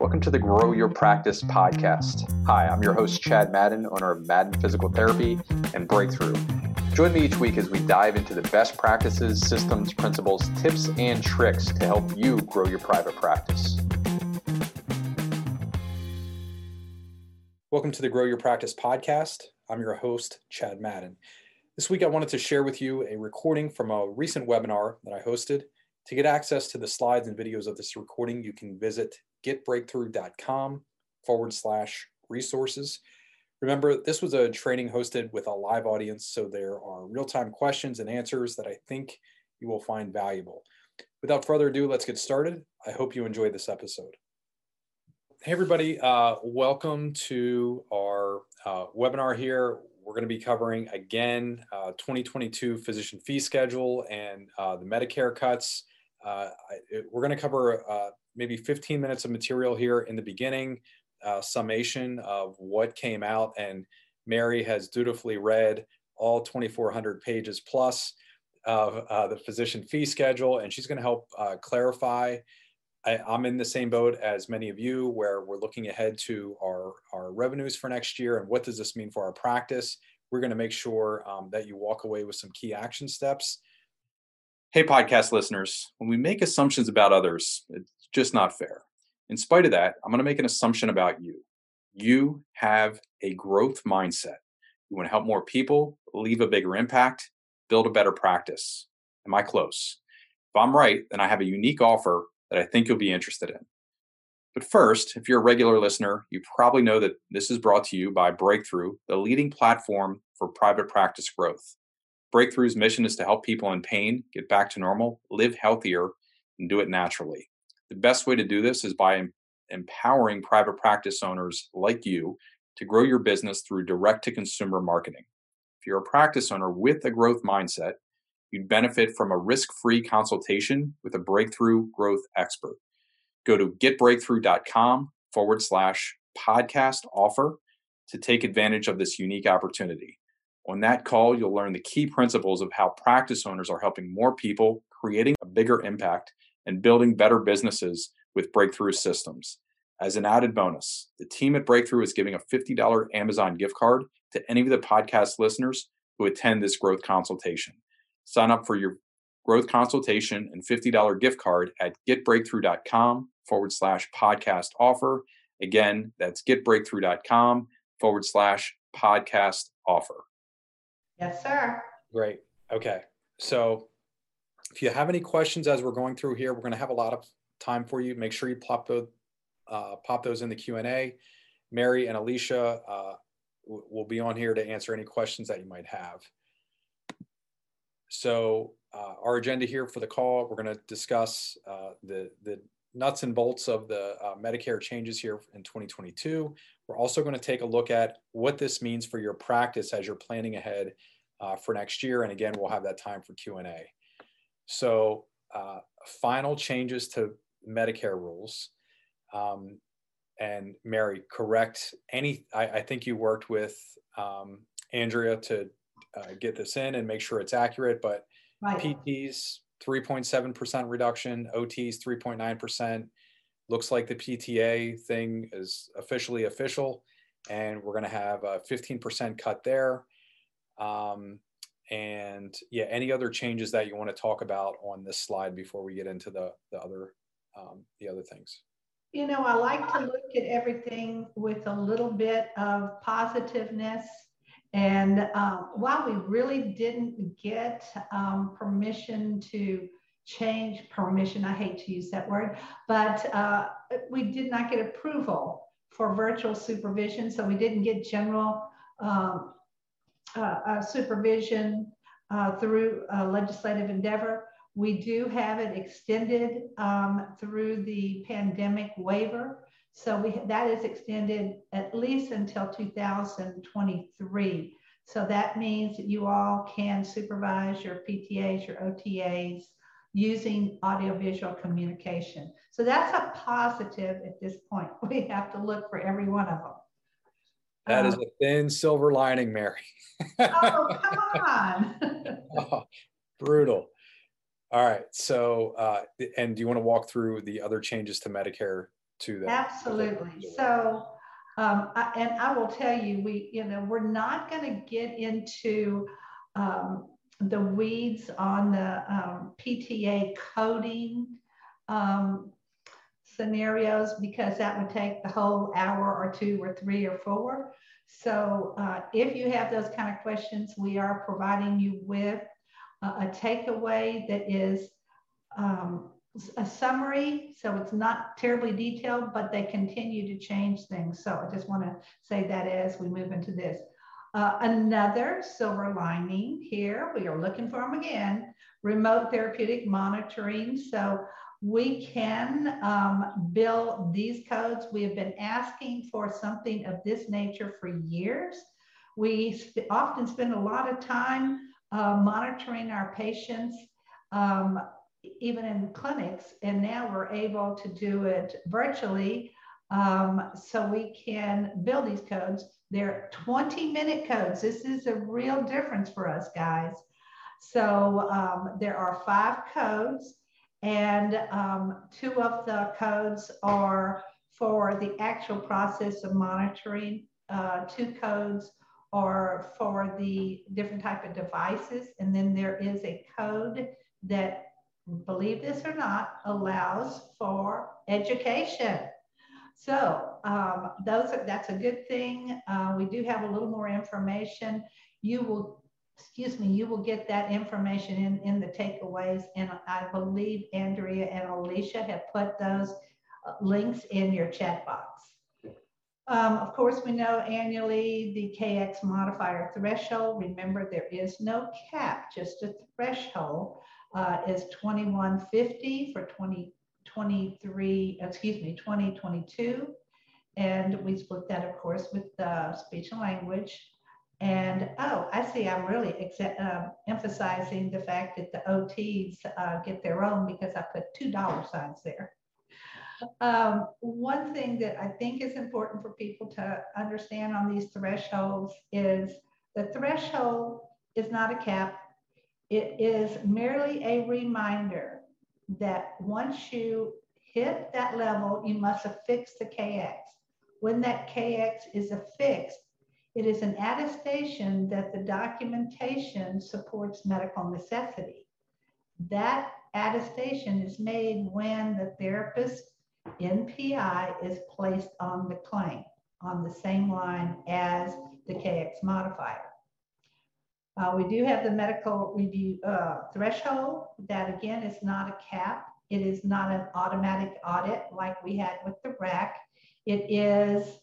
Welcome to the Grow Your Practice podcast. Hi, I'm your host, Chad Madden, owner of Madden Physical Therapy and Breakthrough. Join me each week as we dive into the best practices, systems, principles, tips, and tricks to help you grow your private practice. Welcome to the Grow Your Practice podcast. I'm your host, Chad Madden. This week, I wanted to share with you a recording from a recent webinar that I hosted. To get access to the slides and videos of this recording, you can visit getbreakthrough.com forward slash resources. Remember, this was a training hosted with a live audience, so there are real time questions and answers that I think you will find valuable. Without further ado, let's get started. I hope you enjoyed this episode. Hey, everybody, uh, welcome to our uh, webinar here. We're going to be covering again uh, 2022 physician fee schedule and uh, the Medicare cuts. Uh, it, we're going to cover uh, maybe 15 minutes of material here in the beginning, uh, summation of what came out. And Mary has dutifully read all 2,400 pages plus of uh, the physician fee schedule, and she's going to help uh, clarify. I, am in the same boat as many of you, where we're looking ahead to our, our revenues for next year and what does this mean for our practice. We're going to make sure um, that you walk away with some key action steps. Hey, podcast listeners, when we make assumptions about others, it's just not fair. In spite of that, I'm going to make an assumption about you. You have a growth mindset. You want to help more people, leave a bigger impact, build a better practice. Am I close? If I'm right, then I have a unique offer that I think you'll be interested in. But first, if you're a regular listener, you probably know that this is brought to you by Breakthrough, the leading platform for private practice growth. Breakthrough's mission is to help people in pain get back to normal, live healthier, and do it naturally. The best way to do this is by empowering private practice owners like you to grow your business through direct to consumer marketing. If you're a practice owner with a growth mindset, you'd benefit from a risk free consultation with a breakthrough growth expert. Go to getbreakthrough.com forward slash podcast offer to take advantage of this unique opportunity. On that call, you'll learn the key principles of how practice owners are helping more people, creating a bigger impact, and building better businesses with Breakthrough Systems. As an added bonus, the team at Breakthrough is giving a $50 Amazon gift card to any of the podcast listeners who attend this growth consultation. Sign up for your growth consultation and $50 gift card at getbreakthrough.com forward slash podcast offer. Again, that's getbreakthrough.com forward slash podcast offer. Yes, sir. Great. Okay. So if you have any questions as we're going through here, we're going to have a lot of time for you. Make sure you pop those, uh, pop those in the Q&A. Mary and Alicia uh, will be on here to answer any questions that you might have. So uh, our agenda here for the call, we're going to discuss uh, the, the nuts and bolts of the uh, Medicare changes here in 2022. We're also going to take a look at what this means for your practice as you're planning ahead uh, for next year. And again, we'll have that time for Q&A. So uh, final changes to Medicare rules. Um, and Mary, correct any, I, I, think you worked with um, Andrea to uh, get this in and make sure it's accurate, but right. PTs 3.7% reduction, OTs 3.9%. Looks like the PTA thing is officially official, and we're going to have a 15% cut there. Um, and yeah, any other changes that you want to talk about on this slide before we get into the, the other um, the other things? You know, I like to look at everything with a little bit of positiveness. And um, while we really didn't get um, permission to change permission, I hate to use that word, but uh, we did not get approval for virtual supervision. So we didn't get general um, uh, uh, supervision uh, through legislative endeavor. We do have it extended um, through the pandemic waiver. So we, that is extended at least until 2023. So that means that you all can supervise your PTAs, your OTAs using audiovisual communication. So that's a positive at this point. We have to look for every one of them. That is a thin silver lining, Mary. oh, come on. oh, brutal. All right. So, uh, and do you want to walk through the other changes to Medicare to that. Absolutely. So, um, I, and I will tell you, we, you know, we're not going to get into um, the weeds on the um, PTA coding um, scenarios because that would take the whole hour or two or three or four. So uh, if you have those kind of questions, we are providing you with a, a takeaway that is um, a summary. So it's not terribly detailed, but they continue to change things. So I just want to say that as we move into this. Uh, another silver lining here, we are looking for them again, remote therapeutic monitoring. So we can um, build these codes. We have been asking for something of this nature for years. We sp often spend a lot of time uh, monitoring our patients, um, even in clinics, and now we're able to do it virtually. Um, so we can build these codes. They're 20 minute codes. This is a real difference for us, guys. So um, there are five codes. And um, two of the codes are for the actual process of monitoring. Uh, two codes are for the different type of devices. And then there is a code that, believe this or not, allows for education. So um, those are, that's a good thing. Uh, we do have a little more information. You will excuse me, you will get that information in, in the takeaways. And I believe Andrea and Alicia have put those uh, links in your chat box. Um, of course, we know annually the KX modifier threshold. Remember, there is no cap, just a threshold uh, is 2150 for 2023, excuse me, 2022. And we split that, of course, with the speech and language and oh, I see, I'm really uh, emphasizing the fact that the OTs uh, get their own because I put two dollar signs there. Um, one thing that I think is important for people to understand on these thresholds is the threshold is not a cap. It is merely a reminder that once you hit that level, you must affix the KX. When that KX is affixed, it is an attestation that the documentation supports medical necessity. That attestation is made when the therapist NPI is placed on the claim on the same line as the KX modifier. Uh, we do have the medical review uh, threshold that again is not a cap. It is not an automatic audit like we had with the RAC. It is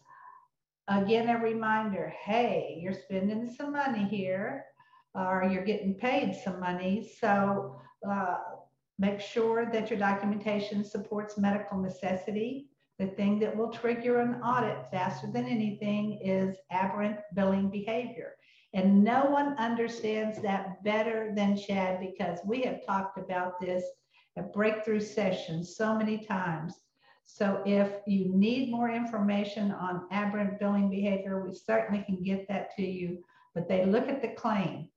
again, a reminder, hey, you're spending some money here or you're getting paid some money. So uh, make sure that your documentation supports medical necessity. The thing that will trigger an audit faster than anything is aberrant billing behavior. And no one understands that better than Chad because we have talked about this at breakthrough sessions so many times. So if you need more information on aberrant billing behavior, we certainly can get that to you, but they look at the claim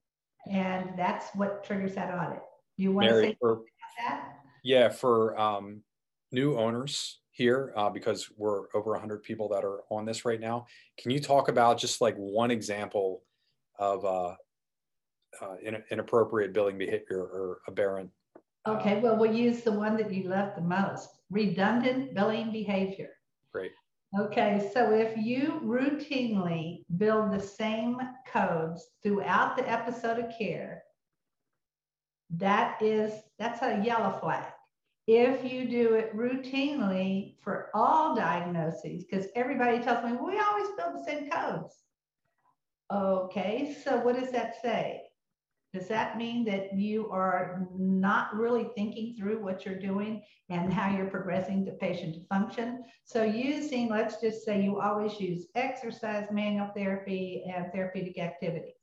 and that's what triggers that audit. You want Mary, to say for, that? Yeah, for um, new owners here, uh, because we're over 100 people that are on this right now, can you talk about just like one example of uh, uh, inappropriate billing behavior or aberrant? Okay, well, we'll use the one that you love the most redundant billing behavior. Great. Okay, so if you routinely build the same codes throughout the episode of care, that is that's a yellow flag. If you do it routinely for all diagnoses, because everybody tells me we always build the same codes. Okay, so what does that say? Does that mean that you are not really thinking through what you're doing and how you're progressing the patient to function? So using, let's just say you always use exercise, manual therapy, and therapeutic activities.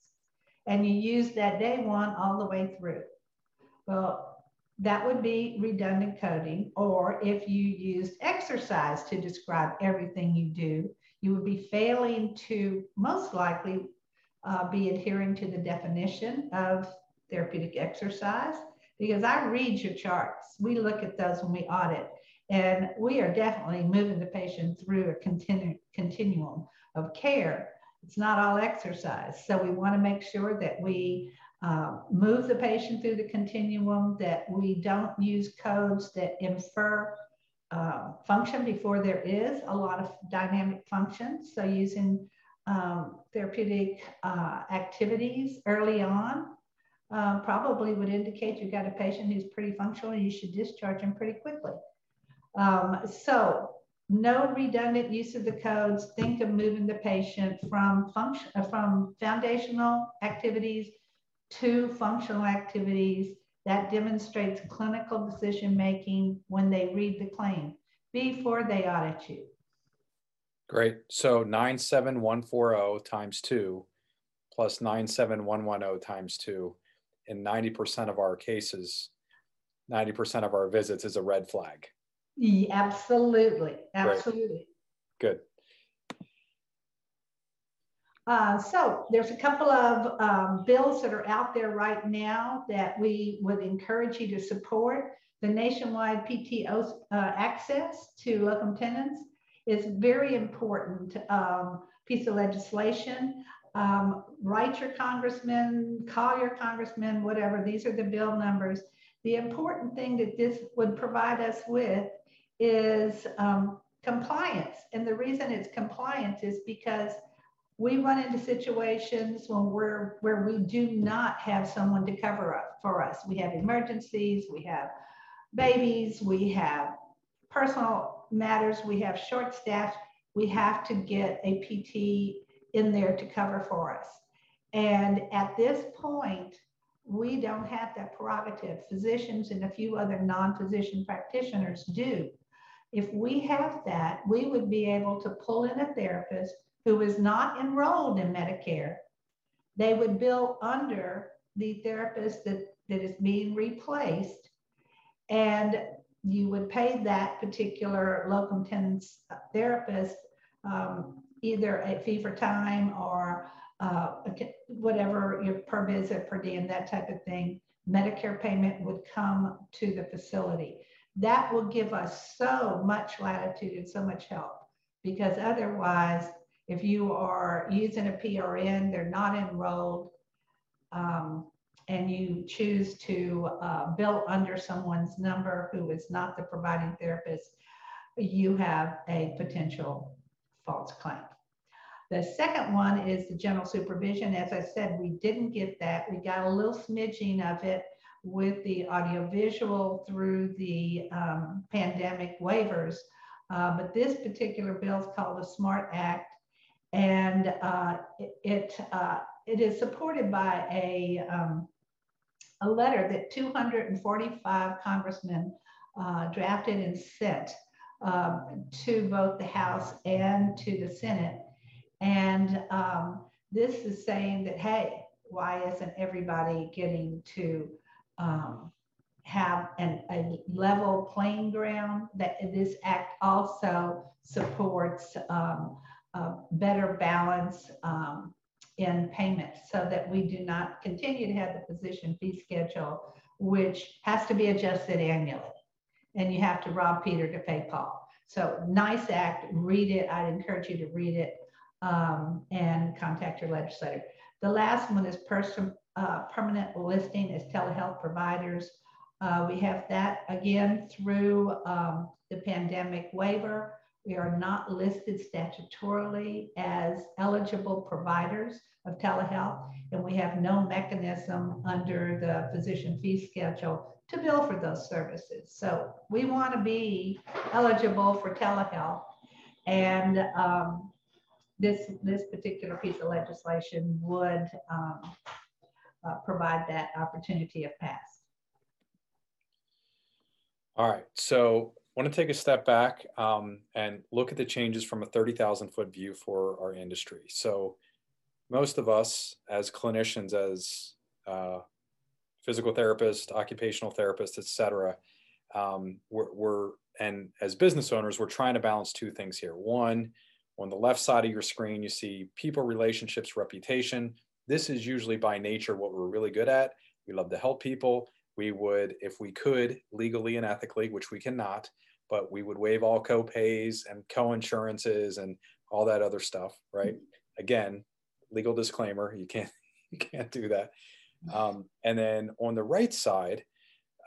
And you use that day one all the way through. Well, that would be redundant coding. Or if you used exercise to describe everything you do, you would be failing to most likely uh, be adhering to the definition of therapeutic exercise because I read your charts. We look at those when we audit. And we are definitely moving the patient through a continu- continuum of care. It's not all exercise. So we want to make sure that we uh, move the patient through the continuum, that we don't use codes that infer uh, function before there is a lot of dynamic functions. So using um, therapeutic uh, activities early on um, probably would indicate you've got a patient who's pretty functional and you should discharge them pretty quickly. Um, so no redundant use of the codes. Think of moving the patient from function uh, from foundational activities to functional activities that demonstrates clinical decision making when they read the claim before they audit you. Great. So 97140 times 2 plus 97110 times 2 in 90% of our cases, 90% of our visits is a red flag. Yeah, absolutely. Absolutely. Great. Good. Uh, so there's a couple of um, bills that are out there right now that we would encourage you to support. The nationwide PTO uh, access to locum tenens is very important um, piece of legislation. Um, write your congressman, call your congressman, whatever. These are the bill numbers. The important thing that this would provide us with is um, compliance. And the reason it's compliance is because we run into situations when we're where we do not have someone to cover up for us. We have emergencies, we have babies, we have personal matters, we have short staff. We have to get a PT in there to cover for us. And at this point, we don't have that prerogative. Physicians and a few other non-physician practitioners do. If we have that, we would be able to pull in a therapist who is not enrolled in Medicare, they would bill under the therapist that, that is being replaced. And you would pay that particular locum tenens therapist um, either a fee for time or uh, whatever your per visit, per diem, that type of thing. Medicare payment would come to the facility. That will give us so much latitude and so much help because otherwise if you are using a PRN, they're not enrolled, um, and you choose to uh, bill under someone's number who is not the providing therapist, you have a potential false claim. The second one is the general supervision. As I said, we didn't get that. We got a little smidging of it with the audiovisual through the um, pandemic waivers. Uh, but this particular bill is called the SMART Act and uh, it it, uh, it is supported by a um, a letter that 245 congressmen uh, drafted and sent um, to both the House and to the Senate. And um, this is saying that, hey, why isn't everybody getting to um, have an, a level playing ground? That this act also supports um, better balance um, in payment so that we do not continue to have the physician fee schedule, which has to be adjusted annually. And you have to rob Peter to pay Paul. So nice act, read it. I'd encourage you to read it um, and contact your legislator. The last one is person, uh, permanent listing as telehealth providers. Uh, we have that again through um, the pandemic waiver. We are not listed statutorily as eligible providers of telehealth, and we have no mechanism under the physician fee schedule to bill for those services. So we want to be eligible for telehealth, and um, this this particular piece of legislation would um, uh, provide that opportunity of pass. All right, so want to take a step back um, and look at the changes from a 30,000 foot view for our industry. So most of us as clinicians, as uh, physical therapists, occupational therapists, et cetera, um, we're, we're, and as business owners, we're trying to balance two things here. One, on the left side of your screen, you see people, relationships, reputation. This is usually by nature what we're really good at. We love to help people. We would, if we could, legally and ethically, which we cannot, but we would waive all co-pays and co-insurances and all that other stuff, right? Again, legal disclaimer, you can't you can't do that. Um, and then on the right side,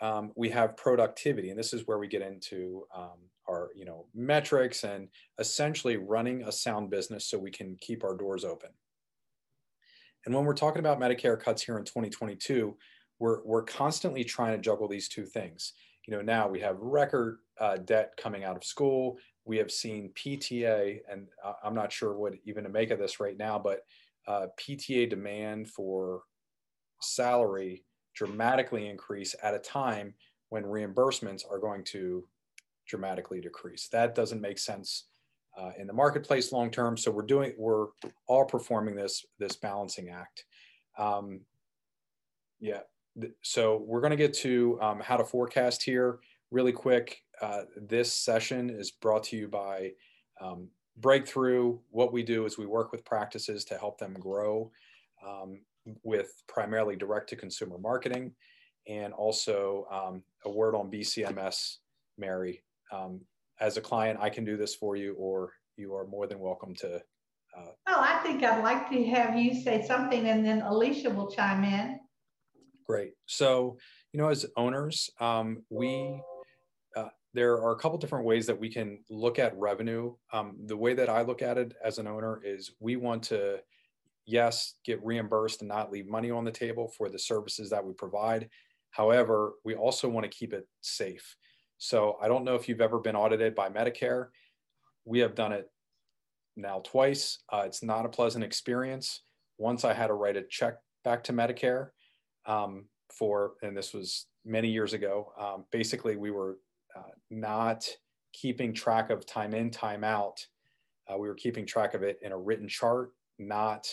um, we have productivity, and this is where we get into um, our you know metrics and essentially running a sound business so we can keep our doors open. And when we're talking about Medicare cuts here in 2022, we're we're constantly trying to juggle these two things. You know, now we have record uh, debt coming out of school. We have seen PTA, and I'm not sure what even to make of this right now, but uh, PTA demand for salary dramatically increase at a time when reimbursements are going to dramatically decrease. That doesn't make sense uh, in the marketplace long term. So we're doing, we're all performing this this balancing act. Um, yeah. So we're going to get to um, how to forecast here really quick. Uh, this session is brought to you by um, Breakthrough. What we do is we work with practices to help them grow um, with primarily direct to consumer marketing and also um, a word on BCMS, Mary. Um, as a client, I can do this for you, or you are more than welcome to. Uh, well, I think I'd like to have you say something and then Alicia will chime in. Great. So, you know, as owners, um, we uh, there are a couple different ways that we can look at revenue. Um, the way that I look at it as an owner is we want to yes, get reimbursed and not leave money on the table for the services that we provide. However, we also want to keep it safe. So I don't know if you've ever been audited by Medicare. We have done it now twice. Uh, it's not a pleasant experience. Once I had to write a check back to Medicare um, for, and this was many years ago. Um, basically, we were uh, not keeping track of time in, time out. Uh, we were keeping track of it in a written chart, not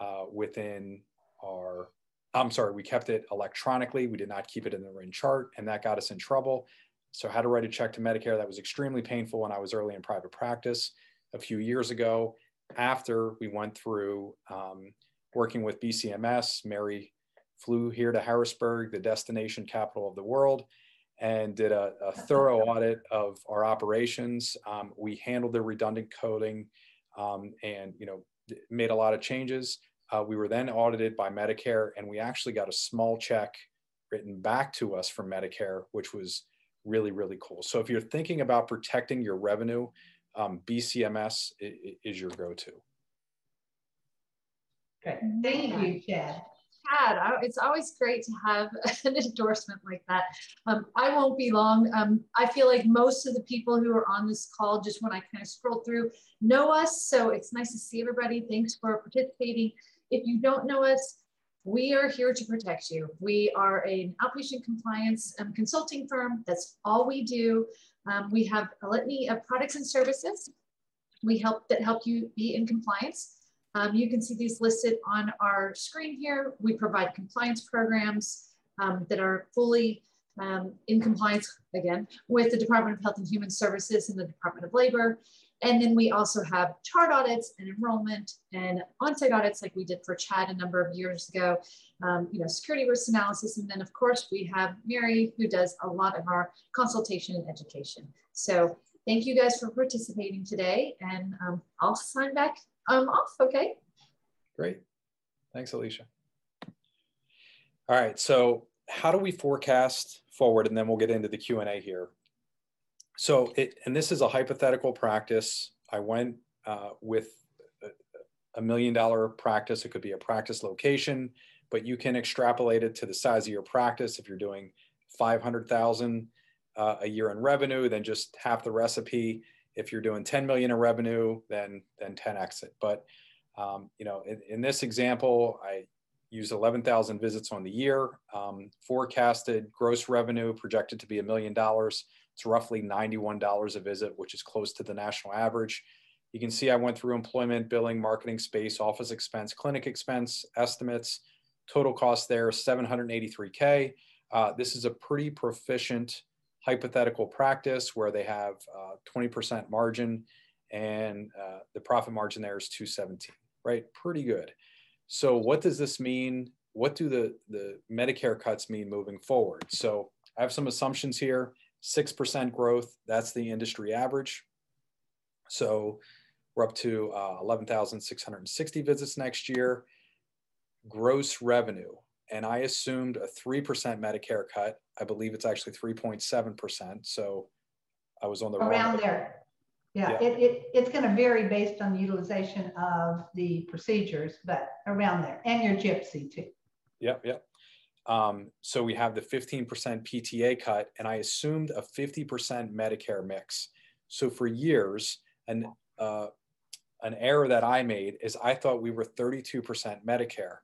uh, within our, I'm sorry, we kept it electronically. We did not keep it in the written chart, and that got us in trouble. So had to write a check to Medicare. That was extremely painful when I was early in private practice a few years ago. After we went through um, working with BCMS, Mary flew here to Harrisburg, the destination capital of the world, and did a, a thorough audit of our operations. Um, we handled the redundant coding um, and you know made a lot of changes. Uh, we were then audited by Medicare, and we actually got a small check written back to us from Medicare, which was really, really cool. So if you're thinking about protecting your revenue, um, BCMS is your go-to. Okay, thank you, Chad. Chad, it's always great to have an endorsement like that. Um, I won't be long. Um, I feel like most of the people who are on this call, just when I kind of scroll through, know us. So it's nice to see everybody. Thanks for participating. If you don't know us, we are here to protect you. We are an outpatient compliance um, consulting firm. That's all we do. Um, we have a litany of products and services. We help that help you be in compliance. Um, you can see these listed on our screen here. We provide compliance programs um, that are fully um, in compliance, again, with the Department of Health and Human Services and the Department of Labor. And then we also have chart audits and enrollment and on-site audits like we did for Chad a number of years ago, um, you know, security risk analysis. And then of course we have Mary who does a lot of our consultation and education. So thank you guys for participating today and um, I'll sign back um, off, okay? Great. Thanks, Alicia. All right, so how do we forecast forward? And then we'll get into the Q&A here. So, it, and this is a hypothetical practice. I went uh, with a million dollar practice. It could be a practice location, but you can extrapolate it to the size of your practice. If you're doing 500,000 uh, a year in revenue, then just half the recipe. If you're doing 10 million in revenue, then then 10x it. But um, you know, in, in, this example, I used 11,000 visits on the year. Um, forecasted gross revenue projected to be a million dollars. It's roughly $91 a visit, which is close to the national average. You can see I went through employment, billing, marketing space, office expense, clinic expense estimates. Total cost there 783K. Uh, this is a pretty proficient hypothetical practice where they have 20% uh, margin and uh, the profit margin there is 217, right? Pretty good. So what does this mean? What do the, the Medicare cuts mean moving forward? So I have some assumptions here. 6% growth, that's the industry average. So we're up to uh, 11,660 visits next year. Gross revenue, and I assumed a 3% Medicare cut. I believe it's actually 3.7%. So I was on the around wrong. there. Yeah, yeah. It, it, it's going to vary based on the utilization of the procedures, but around there and your GPCI too. Yep, yep. Um, so we have the 15% PTA cut, and I assumed a 50% Medicare mix. So for years, an, uh, an error that I made is I thought we were 32% Medicare.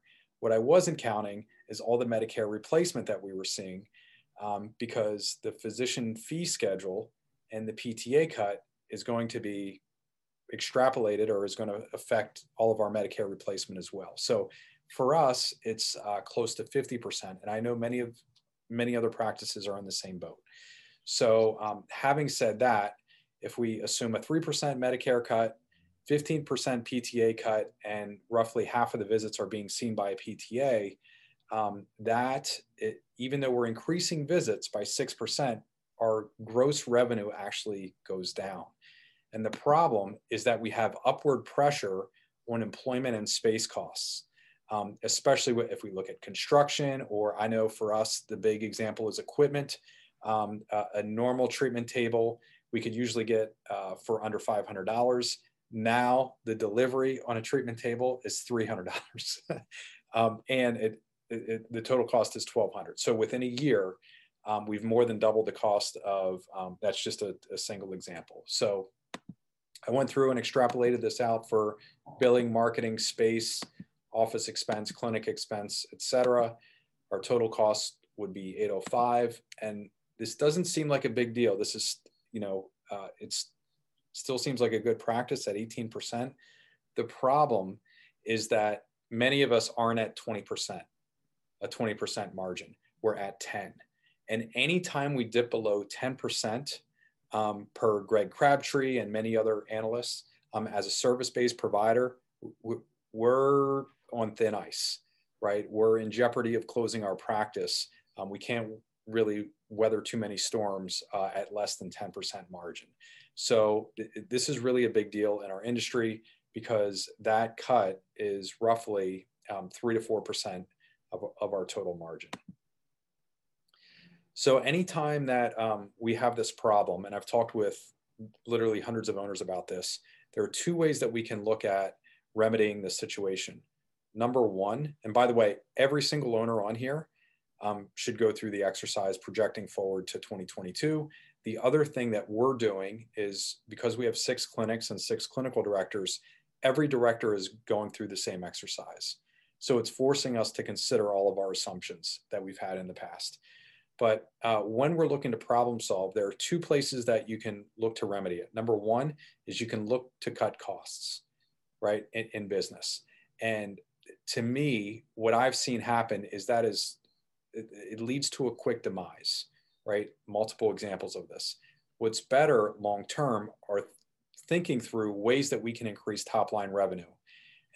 What I wasn't counting is all the Medicare replacement that we were seeing um, because the physician fee schedule and the PTA cut is going to be extrapolated or is going to affect all of our Medicare replacement as well. So for us, it's uh, close to 50%. And I know many of many other practices are in the same boat. So um, having said that, if we assume a 3% Medicare cut, 15% PTA cut, and roughly half of the visits are being seen by a PTA, um, that it, even though we're increasing visits by 6%, our gross revenue actually goes down. And the problem is that we have upward pressure on employment and space costs, um, especially if we look at construction, or I know for us, the big example is equipment. Um, a, a, normal treatment table we could usually get uh, for under $500. Now the delivery on a treatment table is $300. um, and it, it, it, the total cost is 1200 So within a year, um, we've more than doubled the cost of, um, that's just a, a, single example. So I went through and extrapolated this out for billing, marketing, space, office expense, clinic expense, etc. Our total cost would be 805. And this doesn't seem like a big deal. This is, you know, uh, it's still seems like a good practice at 18%. The problem is that many of us aren't at 20%, a 20% margin. We're at 10. And anytime we dip below 10%, um, per Greg Crabtree and many other analysts, um, as a service-based provider, we're on thin ice, right? We're in jeopardy of closing our practice. Um, we can't really weather too many storms uh, at less than 10% margin. So th this is really a big deal in our industry because that cut is roughly um, three to 4% of, of our total margin. So anytime that um, we have this problem, and I've talked with literally hundreds of owners about this, there are two ways that we can look at remedying the situation. Number one, and by the way, every single owner on here um, should go through the exercise projecting forward to 2022. The other thing that we're doing is because we have six clinics and six clinical directors, every director is going through the same exercise. So it's forcing us to consider all of our assumptions that we've had in the past. But uh, when we're looking to problem solve, there are two places that you can look to remedy it. Number one is you can look to cut costs, right, in, in business. And to me, what I've seen happen is that is it, it leads to a quick demise, right? Multiple examples of this. What's better long term are thinking through ways that we can increase top line revenue.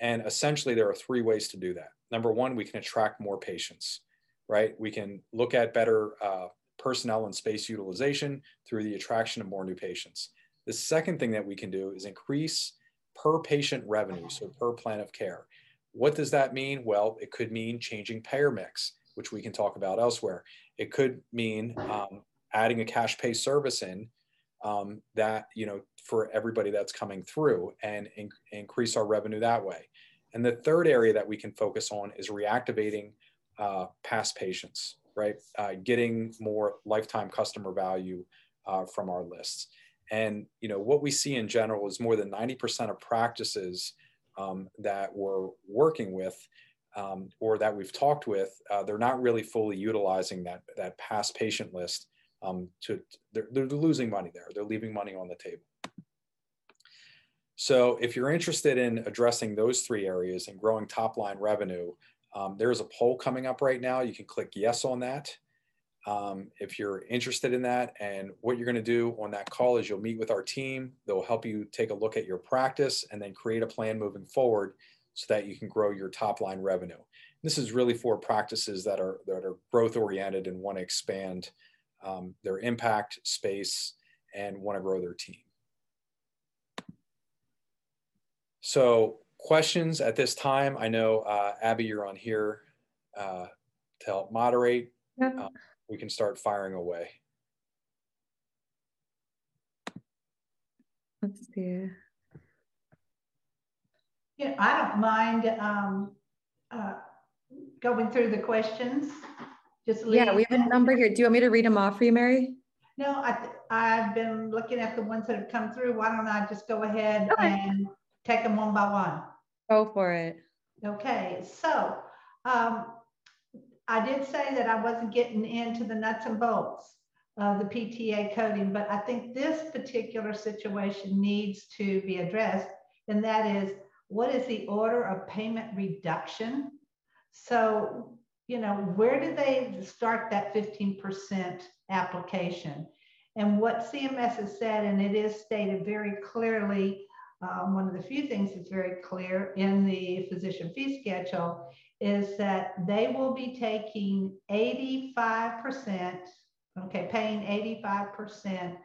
And essentially, there are three ways to do that. Number one, we can attract more patients right? We can look at better uh, personnel and space utilization through the attraction of more new patients. The second thing that we can do is increase per patient revenue, so per plan of care. What does that mean? Well, it could mean changing payer mix, which we can talk about elsewhere. It could mean um, adding a cash pay service in um, that, you know, for everybody that's coming through and in- increase our revenue that way. And the third area that we can focus on is reactivating uh, past patients, right? Uh, getting more lifetime customer value uh, from our lists. And you know what we see in general is more than 90% of practices um, that we're working with um, or that we've talked with, uh, they're not really fully utilizing that that past patient list. Um, to they're, they're losing money there. They're leaving money on the table. So if you're interested in addressing those three areas and growing top line revenue, um, there's a poll coming up right now. You can click yes on that. Um, if you're interested in that and what you're going to do on that call is you'll meet with our team. They'll help you take a look at your practice and then create a plan moving forward so that you can grow your top line revenue. This is really for practices that are that are growth oriented and want to expand um, their impact space and want to grow their team. So questions at this time. I know uh, Abby, you're on here uh, to help moderate. Yep. Um, we can start firing away. Let's see. Yeah, I don't mind um, uh, going through the questions. Just yeah, we have a number here. Do you want me to read them off for you, Mary? No, I, I've been looking at the ones that have come through. Why don't I just go ahead okay. and take them one by one? Go for it. Okay, so um, I did say that I wasn't getting into the nuts and bolts of the PTA coding, but I think this particular situation needs to be addressed, and that is what is the order of payment reduction? So, you know, where do they start that 15% application? And what CMS has said, and it is stated very clearly, um, one of the few things that's very clear in the physician fee schedule is that they will be taking 85%, okay, paying 85%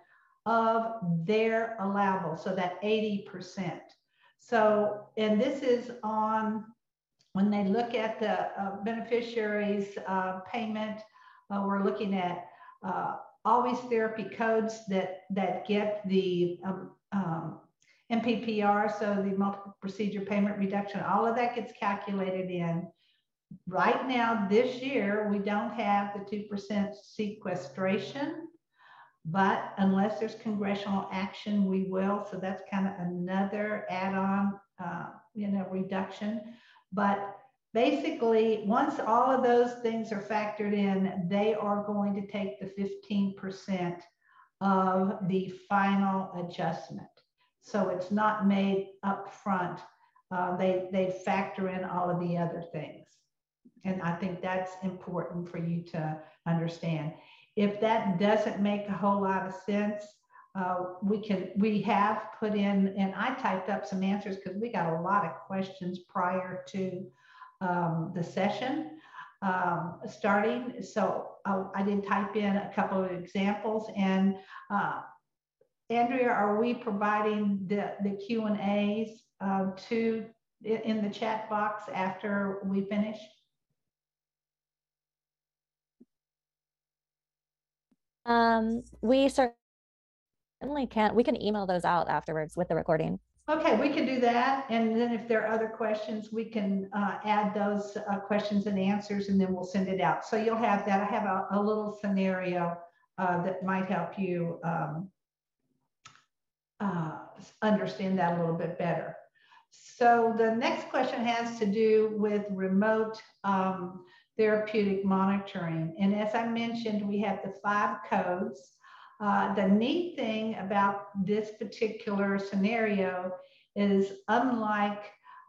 of their allowable, so that 80%. So, and this is on when they look at the uh, beneficiaries uh, payment, uh, we're looking at uh, always therapy codes that that get the um, um, MPPR, so the multiple procedure payment reduction, all of that gets calculated in. Right now, this year, we don't have the 2% sequestration but unless there's congressional action, we will. So that's kind of another add-on, uh, you know, reduction. But basically, once all of those things are factored in, they are going to take the 15% of the final adjustment. So it's not made up front. Uh, they, they factor in all of the other things. And I think that's important for you to understand. If that doesn't make a whole lot of sense, uh, we can we have put in and I typed up some answers because we got a lot of questions prior to um, the session um, starting. So I, I, did type in a couple of examples and uh, Andrea, are we providing the, the Q and A's uh, to in the chat box after we finish? Um, we certainly can't. We can email those out afterwards with the recording. Okay, we can do that. And then if there are other questions, we can uh, add those uh, questions and answers, and then we'll send it out. So you'll have that. I have a, a little scenario uh, that might help you um, uh, understand that a little bit better. So the next question has to do with remote um, therapeutic monitoring. And as I mentioned, we have the five codes. Uh, the neat thing about this particular scenario is unlike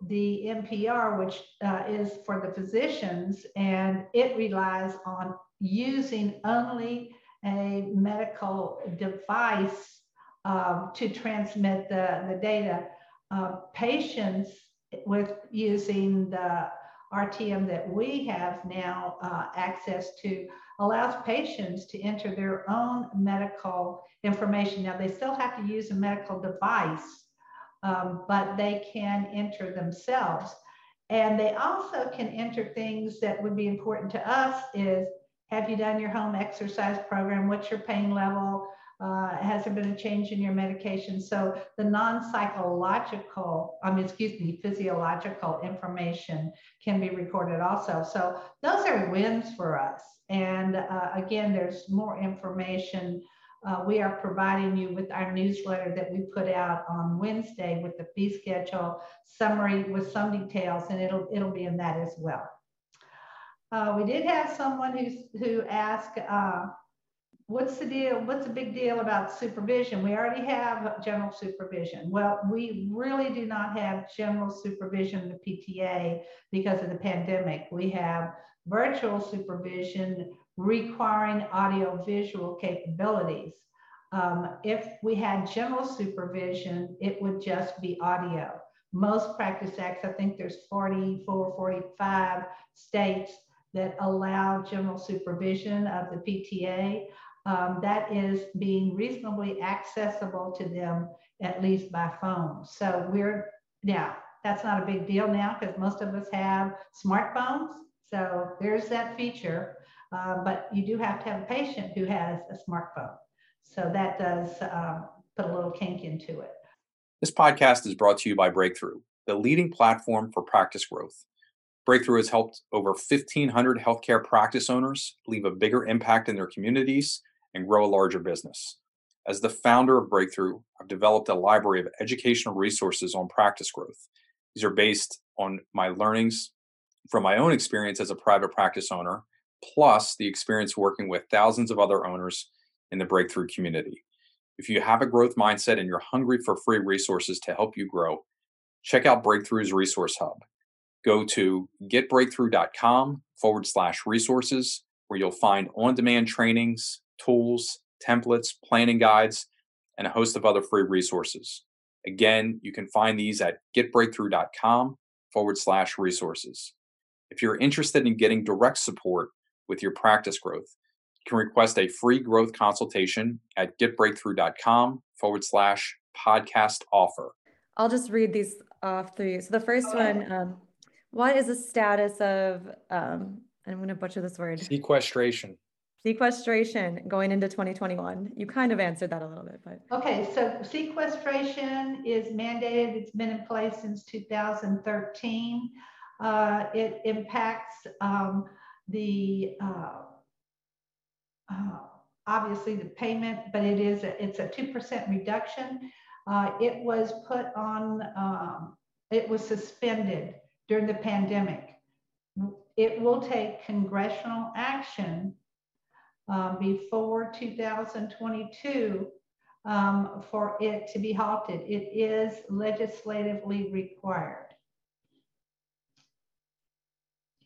the NPR, which uh, is for the physicians, and it relies on using only a medical device um, to transmit the, the data. Uh, patients with using the RTM that we have now uh, access to allows patients to enter their own medical information. Now, they still have to use a medical device, um, but they can enter themselves. And they also can enter things that would be important to us is, have you done your home exercise program? What's your pain level? Uh, has there been a change in your medication? So the non-psychological, I mean, excuse me, physiological information can be recorded also. So those are wins for us. And uh, again, there's more information. Uh, we are providing you with our newsletter that we put out on Wednesday with the fee schedule summary with some details, and it'll it'll be in that as well. Uh, we did have someone who's, who asked, uh, what's the deal? What's the big deal about supervision? We already have general supervision. Well, we really do not have general supervision in the PTA because of the pandemic. We have virtual supervision requiring audio visual capabilities. Um, if we had general supervision, it would just be audio. Most practice acts, I think there's 44, 45 states that allow general supervision of the PTA. Um, that is being reasonably accessible to them, at least by phone. So we're, now, that's not a big deal now because most of us have smartphones. So there's that feature. Uh, but you do have to have a patient who has a smartphone. So that does um, put a little kink into it. This podcast is brought to you by Breakthrough, the leading platform for practice growth. Breakthrough has helped over 1,500 healthcare practice owners leave a bigger impact in their communities and grow a larger business. As the founder of Breakthrough, I've developed a library of educational resources on practice growth. These are based on my learnings from my own experience as a private practice owner, plus the experience working with thousands of other owners in the Breakthrough community. If you have a growth mindset and you're hungry for free resources to help you grow, check out Breakthrough's Resource Hub. Go to getbreakthrough.com forward slash resources, where you'll find on demand trainings, tools, templates, planning guides, and a host of other free resources. Again, you can find these at getbreakthrough.com forward slash resources. If you're interested in getting direct support with your practice growth, you can request a free growth consultation at getbreakthrough.com forward slash podcast offer. I'll just read these off through you. So the first one, um, what is the status of, um, I'm going to butcher this word. Sequestration. Sequestration going into 2021. You kind of answered that a little bit, but. Okay, so sequestration is mandated. It's been in place since 2013. Uh, it impacts um, the uh, uh, obviously the payment, but it is a, it's a two percent reduction. Uh, it was put on um, it was suspended during the pandemic. It will take congressional action um, before 2022 um, for it to be halted. It is legislatively required.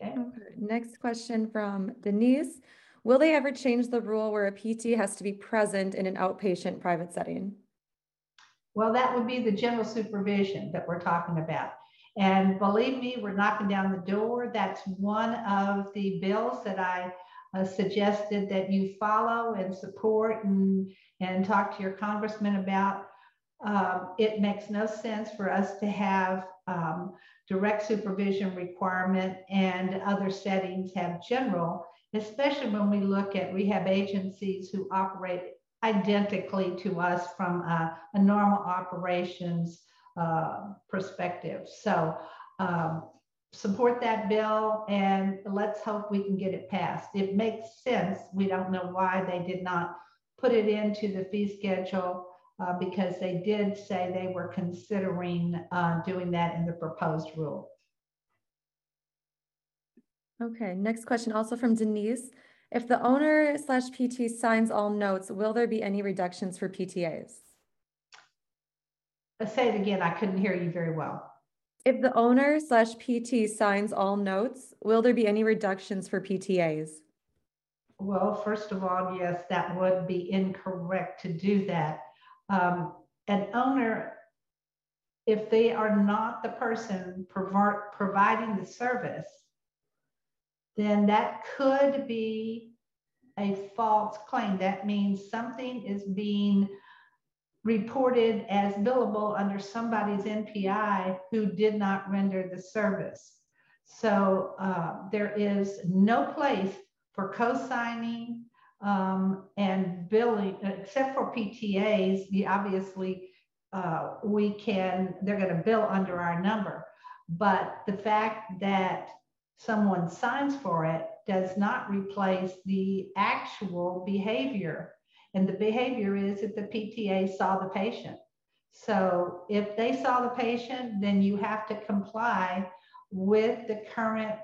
Okay. okay. Next question from Denise. Will they ever change the rule where a PT has to be present in an outpatient private setting? Well, that would be the general supervision that we're talking about. And believe me, we're knocking down the door. That's one of the bills that I uh, suggested that you follow and support and, and talk to your congressman about. Um, it makes no sense for us to have um, direct supervision requirement and other settings have general, especially when we look at rehab agencies who operate identically to us from a, a normal operations uh, perspective. So um, support that bill and let's hope we can get it passed. It makes sense. We don't know why they did not put it into the fee schedule uh, because they did say they were considering uh, doing that in the proposed rule. Okay, next question also from Denise. If the owner slash PT signs all notes, will there be any reductions for PTAs? Let's say it again, I couldn't hear you very well. If the owner slash PT signs all notes, will there be any reductions for PTAs? Well, first of all, yes, that would be incorrect to do that. Um, an owner, if they are not the person providing the service, then that could be a false claim. That means something is being reported as billable under somebody's NPI who did not render the service. So uh, there is no place for co-signing um, and billing, except for PTAs, you obviously uh, we can, they're going to bill under our number. But the fact that someone signs for it does not replace the actual behavior. And the behavior is that the PTA saw the patient. So if they saw the patient, then you have to comply with the current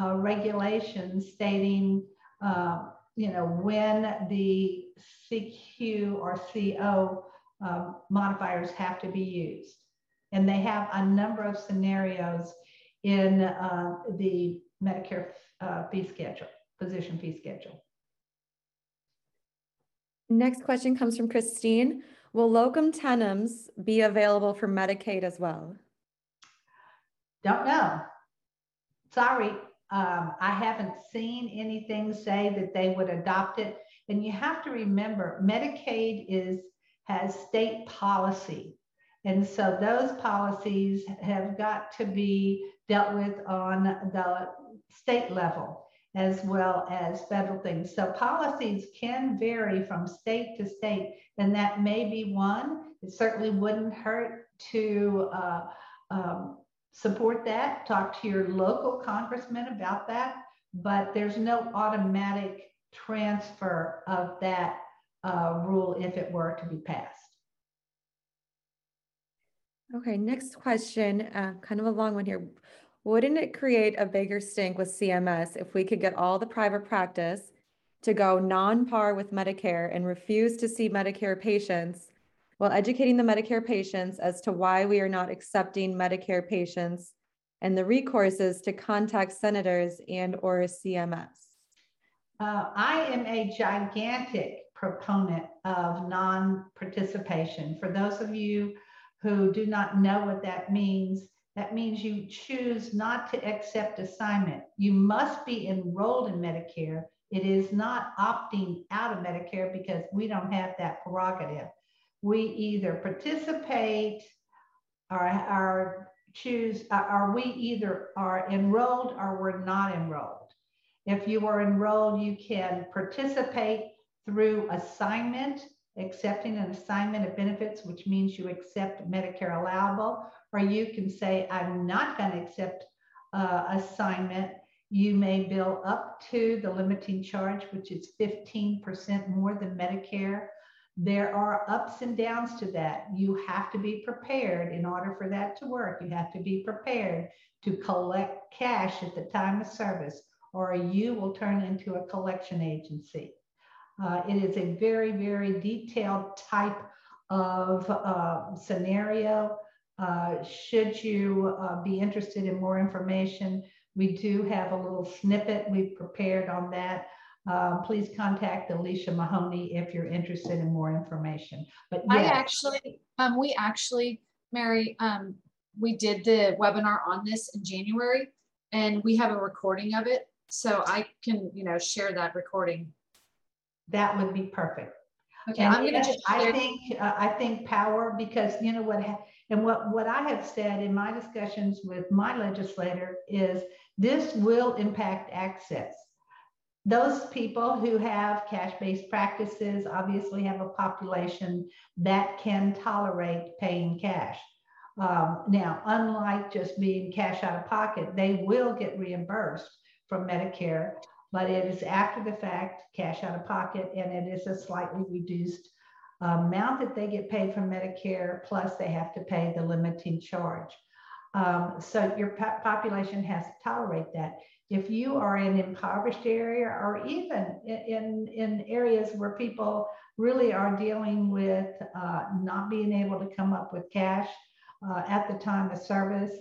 uh, regulations stating, uh, you know, when the CQ or CO um, modifiers have to be used. And they have a number of scenarios in uh, the Medicare uh, fee schedule, physician fee schedule. Next question comes from Christine. Will locum tenens be available for Medicaid as well? Don't know. Sorry, um, I haven't seen anything say that they would adopt it. And you have to remember Medicaid is has state policy. And so those policies have got to be dealt with on the state level as well as federal things. So policies can vary from state to state, and that may be one. It certainly wouldn't hurt to uh, um, support that, talk to your local congressman about that, but there's no automatic transfer of that uh, rule if it were to be passed. Okay, next question, uh, kind of a long one here. Wouldn't it create a bigger stink with CMS if we could get all the private practice to go non-par with Medicare and refuse to see Medicare patients while educating the Medicare patients as to why we are not accepting Medicare patients and the recourses to contact senators and or CMS? Uh, I am a gigantic proponent of non-participation. For those of you who do not know what that means, that means you choose not to accept assignment. You must be enrolled in Medicare. It is not opting out of Medicare because we don't have that prerogative. We either participate or, or choose, or we either are enrolled or we're not enrolled. If you are enrolled, you can participate through assignment, accepting an assignment of benefits, which means you accept Medicare allowable, or you can say, I'm not going to accept uh, assignment. You may bill up to the limiting charge, which is 15% more than Medicare. There are ups and downs to that. You have to be prepared in order for that to work. You have to be prepared to collect cash at the time of service, or you will turn into a collection agency. Uh, it is a very, very detailed type of uh, scenario. Uh, should you uh, be interested in more information, we do have a little snippet we've prepared on that. Uh, please contact Alicia Mahoney if you're interested in more information. But yes. I actually, um, we actually, Mary, um, we did the webinar on this in January, and we have a recording of it, so I can, you know, share that recording that would be perfect. Okay, and I'm going to just. I think uh, I think power because you know what and what what I have said in my discussions with my legislator is this will impact access. Those people who have cash-based practices obviously have a population that can tolerate paying cash. Um, now, unlike just being cash out of pocket, they will get reimbursed from Medicare but it is after the fact, cash out of pocket, and it is a slightly reduced amount that they get paid from Medicare, plus they have to pay the limiting charge. Um, so your po population has to tolerate that. If you are in an impoverished area or even in, in areas where people really are dealing with uh, not being able to come up with cash uh, at the time of service,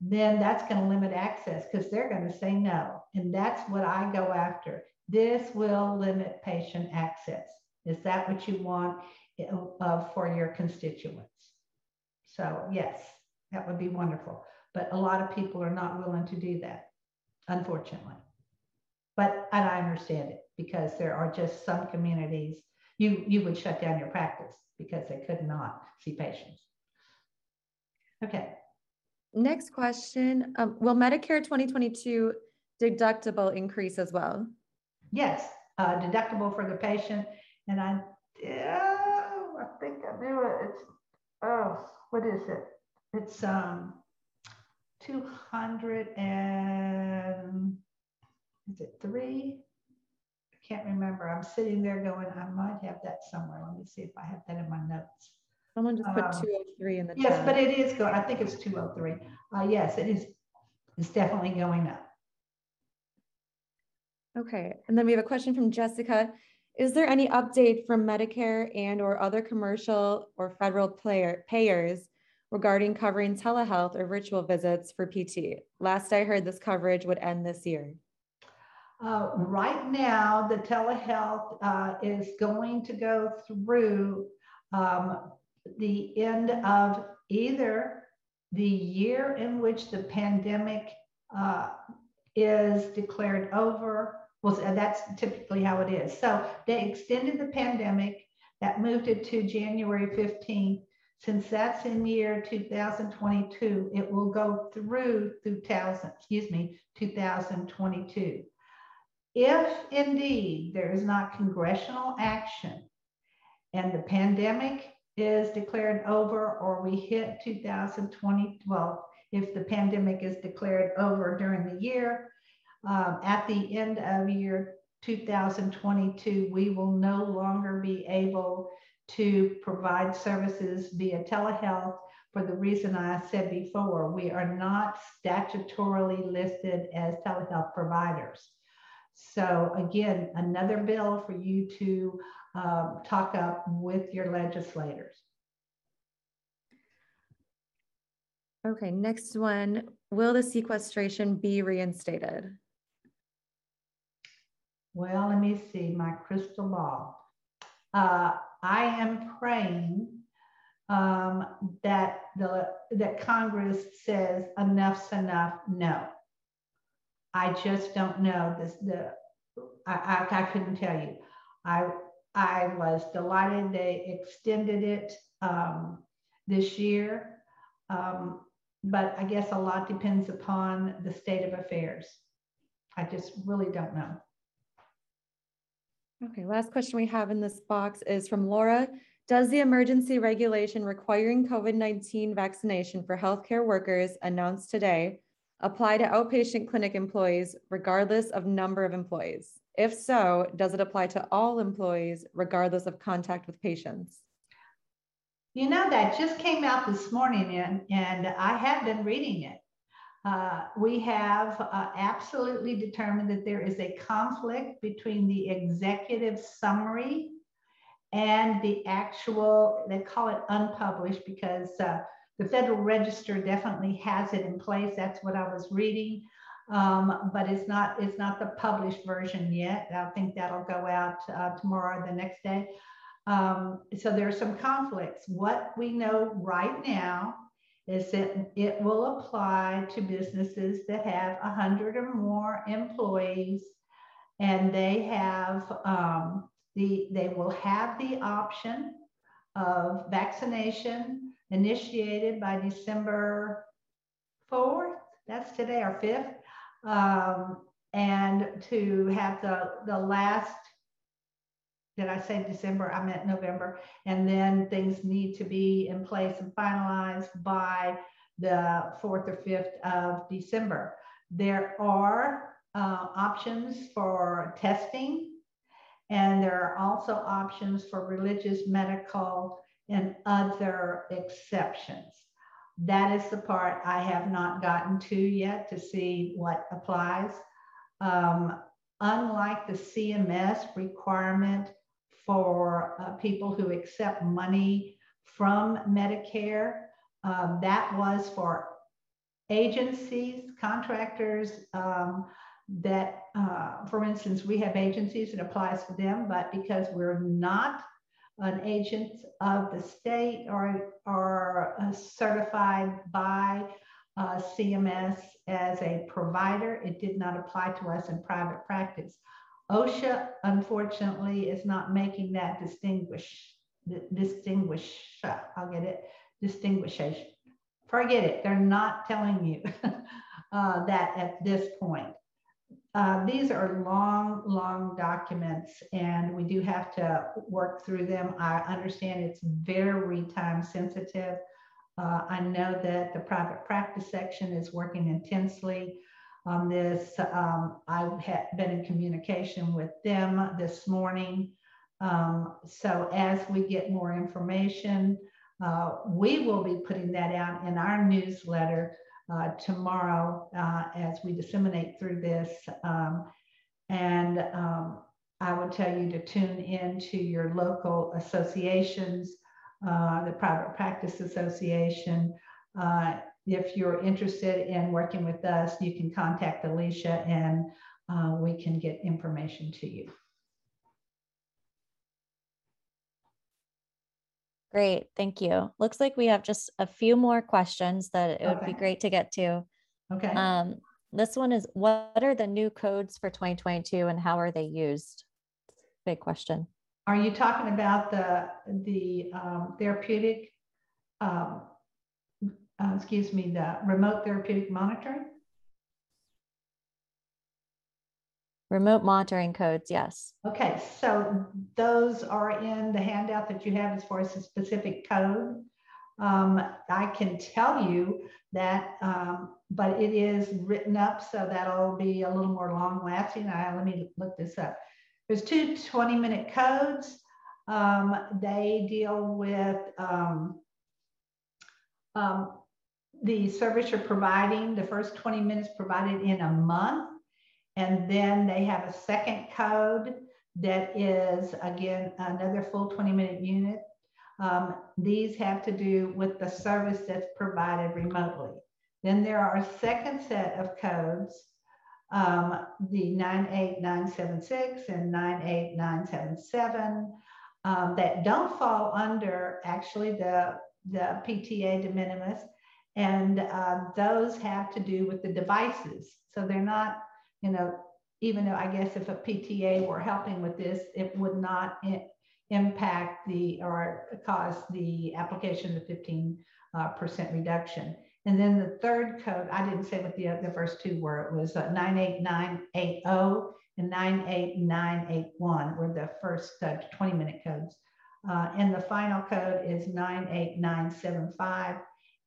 then that's going to limit access because they're going to say no. And that's what I go after. This will limit patient access. Is that what you want uh, for your constituents? So, yes, that would be wonderful. But a lot of people are not willing to do that, unfortunately. But and I understand it because there are just some communities you you would shut down your practice because they could not see patients. Okay. Next question, um, will Medicare 2022 deductible increase as well? Yes, uh, deductible for the patient. And I, I think I knew it. It's, oh, what is it? It's um, 200 and, is it three? I can't remember. I'm sitting there going, I might have that somewhere. Let me see if I have that in my notes. Someone just put um, 203 in the yes, chat. but it is going. I think it's 203. Uh, yes, it is. It's definitely going up. Okay, and then we have a question from Jessica. Is there any update from Medicare and or other commercial or federal player, payers regarding covering telehealth or virtual visits for PT? Last I heard this coverage would end this year. Uh, right now, the telehealth uh, is going to go through um, the end of either the year in which the pandemic uh, is declared over Well, that's typically how it is. So they extended the pandemic, that moved it to January 15th. Since that's in year 2022, it will go through 2000, excuse me, 2022. If indeed there is not congressional action and the pandemic is declared over or we hit 2020, well, if the pandemic is declared over during the year, um, at the end of year 2022, we will no longer be able to provide services via telehealth for the reason I said before. We are not statutorily listed as telehealth providers. So again, another bill for you to um, talk up with your legislators. Okay, next one. Will the sequestration be reinstated? Well, let me see my crystal ball. Uh, I am praying um, that the that Congress says enough's enough. No, I just don't know. This the I, I, I couldn't tell you. I I was delighted they extended it um, this year, um, but I guess a lot depends upon the state of affairs. I just really don't know. Okay, last question we have in this box is from Laura. Does the emergency regulation requiring COVID-19 vaccination for healthcare workers announced today apply to outpatient clinic employees regardless of number of employees? If so, does it apply to all employees regardless of contact with patients? You know, that just came out this morning and, and I have been reading it. Uh, we have uh, absolutely determined that there is a conflict between the executive summary and the actual, they call it unpublished because uh, the Federal Register definitely has it in place. That's what I was reading. Um, but it's not it's not the published version yet. I think that'll go out uh, tomorrow or the next day. Um, so there are some conflicts. What we know right now is that it will apply to businesses that have 100 or more employees. And they have um, the they will have the option of vaccination initiated by December 4th that's today or 5th um, and to have the the last did I say December? I meant November. And then things need to be in place and finalized by the 4th or 5th of December. There are uh, options for testing, and there are also options for religious, medical, and other exceptions. That is the part I have not gotten to yet to see what applies. Um, unlike the CMS requirement for uh, people who accept money from Medicare. Um, that was for agencies, contractors um, that, uh, for instance, we have agencies that applies for them, but because we're not an agent of the state or, or uh, certified by uh, CMS as a provider, it did not apply to us in private practice. OSHA, unfortunately, is not making that distinguish, distinguish, I'll get it, distinguishation. Forget it, they're not telling you uh, that at this point. Uh, these are long, long documents, and we do have to work through them. I understand it's very time sensitive. Uh, I know that the private practice section is working intensely on this. Um, I've been in communication with them this morning. Um, so as we get more information, uh, we will be putting that out in our newsletter uh, tomorrow uh, as we disseminate through this. Um, and um, I would tell you to tune in to your local associations, uh, the Private Practice Association, uh, if you're interested in working with us, you can contact Alicia and uh, we can get information to you. Great, thank you. Looks like we have just a few more questions that it would okay. be great to get to. Okay. Um, this one is what are the new codes for 2022 and how are they used? Big question. Are you talking about the, the um, therapeutic, um, uh, excuse me, the remote therapeutic monitoring? Remote monitoring codes, yes. Okay, so those are in the handout that you have as far as the specific code. Um, I can tell you that, um, but it is written up so that'll be a little more long lasting. I, let me look this up. There's two 20 minute codes. Um, they deal with um, um, the service you're providing, the first 20 minutes provided in a month. And then they have a second code that is, again, another full 20 minute unit. Um, these have to do with the service that's provided remotely. Then there are a second set of codes, um, the 98976 and 98977, um, that don't fall under actually the, the PTA de minimis. And uh, those have to do with the devices. So they're not you know, even though I guess if a PTA were helping with this, it would not impact the or cause the application of the 15 uh, percent reduction. And then the third code, I didn't say what the, the first two were. It was uh, 98980 and 98981 were the first uh, 20 minute codes. Uh, and the final code is 98975.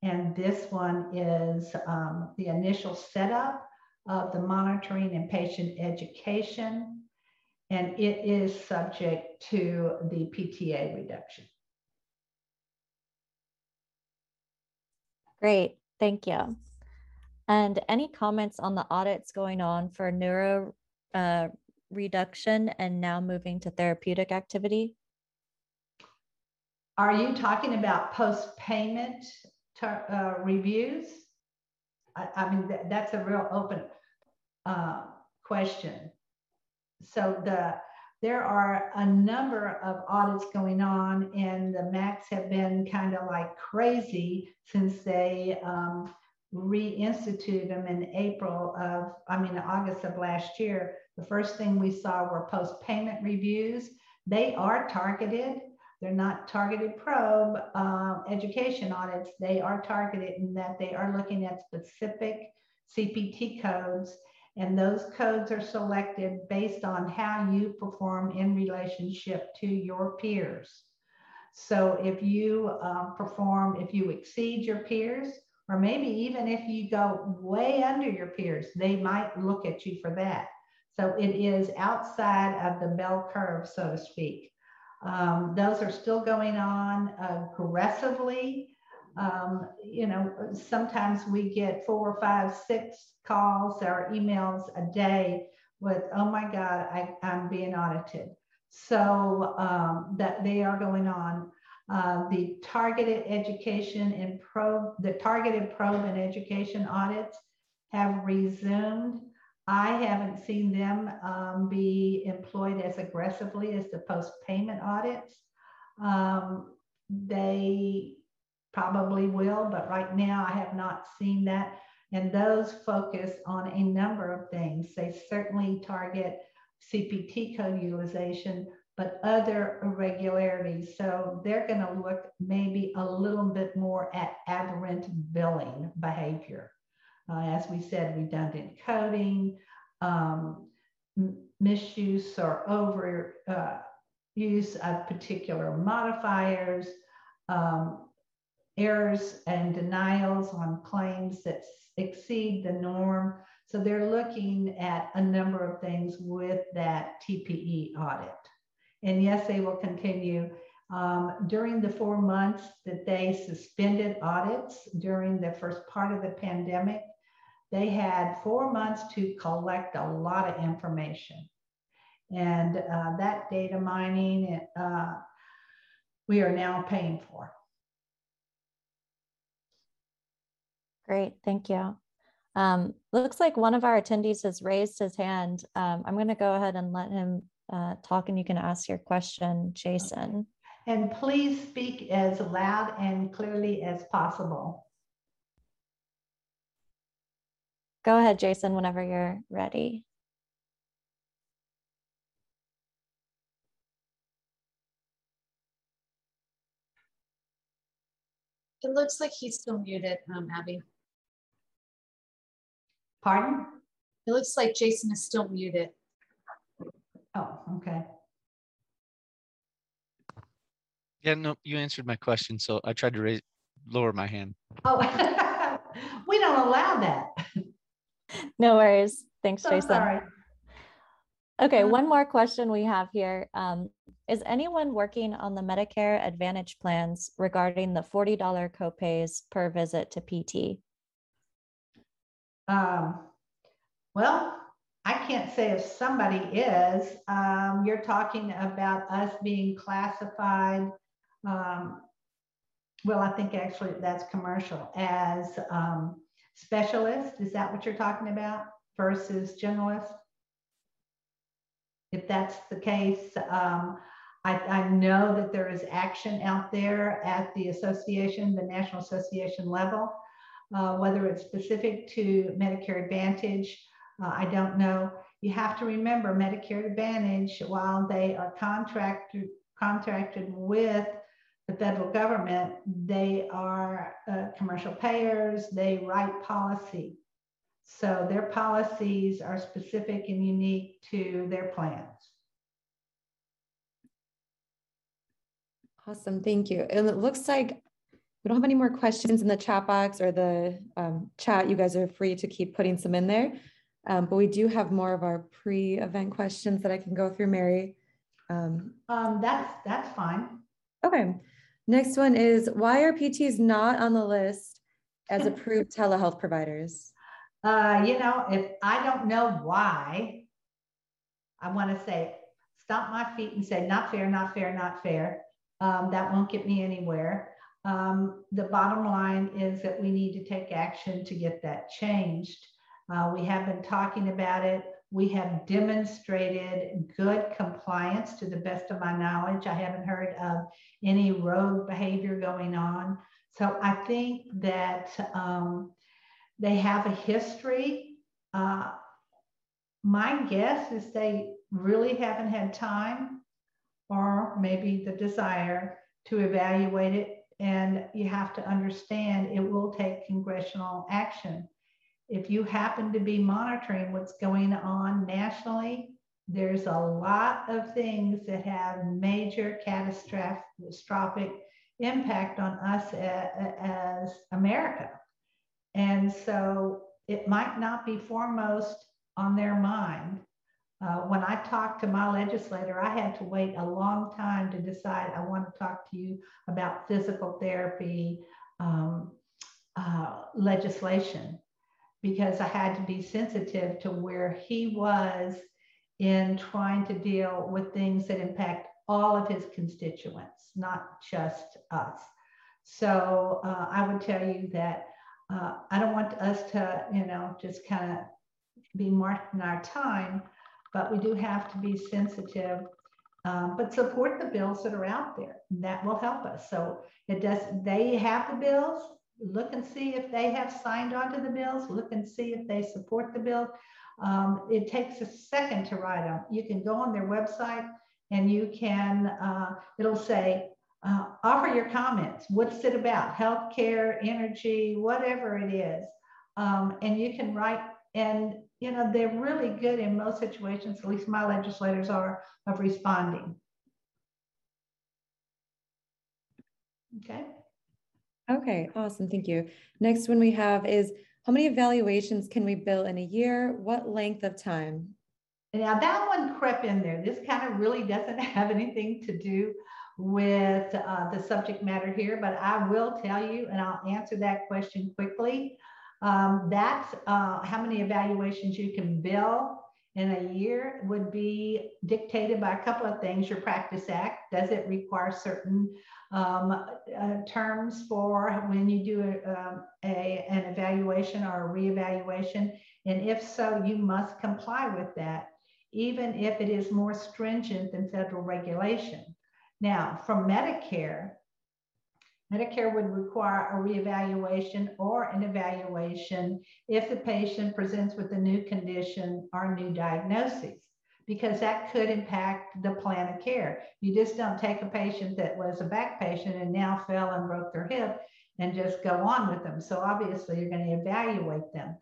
And this one is um, the initial setup of the monitoring and patient education, and it is subject to the PTA reduction. Great, thank you. And any comments on the audits going on for neuro uh, reduction and now moving to therapeutic activity? Are you talking about post-payment uh, reviews? I, I mean, th that's a real open uh, question. So the there are a number of audits going on, and the MACs have been kind of like crazy since they um, reinstituted them in April of, I mean, August of last year. The first thing we saw were post payment reviews. They are targeted. They're not targeted probe uh, education audits. They are targeted in that they are looking at specific CPT codes and those codes are selected based on how you perform in relationship to your peers. So if you um, perform, if you exceed your peers, or maybe even if you go way under your peers, they might look at you for that. So it is outside of the bell curve, so to speak. Um, those are still going on aggressively um, you know, sometimes we get four, five, six calls or emails a day with, oh my God, I, am being audited. So um, that they are going on. Uh, the targeted education and probe, the targeted probe and education audits have resumed. I haven't seen them um, be employed as aggressively as the post-payment audits. Um, they probably will, but right now I have not seen that. And those focus on a number of things. They certainly target CPT code utilization, but other irregularities. So they're going to look maybe a little bit more at aberrant billing behavior. Uh, as we said, redundant coding, um, misuse or over uh, use of particular modifiers, um, errors and denials on claims that exceed the norm. So they're looking at a number of things with that TPE audit. And yes, they will continue. Um, during the four months that they suspended audits during the first part of the pandemic, they had four months to collect a lot of information. And uh, that data mining, uh, we are now paying for. Great, thank you. Um, looks like one of our attendees has raised his hand. Um, I'm going to go ahead and let him uh, talk and you can ask your question, Jason. And please speak as loud and clearly as possible. Go ahead, Jason, whenever you're ready. It looks like he's still muted, um, Abby. Pardon? It looks like Jason is still muted. Oh, okay. Yeah, no, you answered my question, so I tried to raise, lower my hand. Oh, we don't allow that. No worries. Thanks, So Jason. sorry. Okay, Uh, one more question we have here. Um, is anyone working on the Medicare Advantage plans regarding the $40 copays per visit to PT? Um, well, I can't say if somebody is. Um, you're talking about us being classified. Um, well, I think actually that's commercial as um, specialist. Is that what you're talking about versus generalist? If that's the case, um, I, I know that there is action out there at the association, the National Association level. Uh, whether it's specific to Medicare Advantage, uh, I don't know. You have to remember Medicare Advantage, while they are contracted contracted with the federal government, they are uh, commercial payers. They write policy, so their policies are specific and unique to their plans. Awesome, thank you. And it looks like we don't have any more questions in the chat box or the um, chat. You guys are free to keep putting some in there. Um, but we do have more of our pre-event questions that I can go through, Mary. Um, Um, that's that's fine. okay, next one is why are PTs not on the list as approved telehealth providers? Uh, you know, if I don't know why, I want to say, stomp my feet and say, not fair, not fair, not fair. Um, that won't get me anywhere. Um, the bottom line is that we need to take action to get that changed. Uh, we have been talking about it. We have demonstrated good compliance to the best of my knowledge. I haven't heard of any rogue behavior going on. So I think that um, they have a history. Uh, my guess is they really haven't had time or maybe the desire to evaluate it. And you have to understand it will take congressional action. If you happen to be monitoring what's going on nationally, there's a lot of things that have major catastrophic impact on us as America. And so it might not be foremost on their mind. Uh, when I talked to my legislator, I had to wait a long time to decide I want to talk to you about physical therapy um, uh, legislation because I had to be sensitive to where he was in trying to deal with things that impact all of his constituents, not just us. So uh, I would tell you that uh, I don't want us to, you know, just kind of be marking our time, but we do have to be sensitive, um, but support the bills that are out there. That will help us. So it does, they have the bills, look and see if they have signed on to the bills, look and see if they support the bill. Um, it takes a second to write them. You can go on their website and you can, uh, it'll say, uh, offer your comments. What's it about? Healthcare, energy, whatever it is. Um, and you can write, and you know, they're really good in most situations, at least my legislators are, of responding. Okay. Okay, awesome, thank you. Next one we have is how many evaluations can we bill in a year? What length of time? Now that one crept in there. This kind of really doesn't have anything to do with uh, the subject matter here, but I will tell you, and I'll answer that question quickly. Um, that's uh, how many evaluations you can bill in a year would be dictated by a couple of things. Your Practice Act, does it require certain um, uh, terms for when you do a, um, a, an evaluation or a reevaluation? And if so, you must comply with that, even if it is more stringent than federal regulation. Now, from Medicare, Medicare would require a reevaluation or an evaluation if the patient presents with a new condition or new diagnosis, because that could impact the plan of care. You just don't take a patient that was a back patient and now fell and broke their hip and just go on with them. So obviously you're going to evaluate them.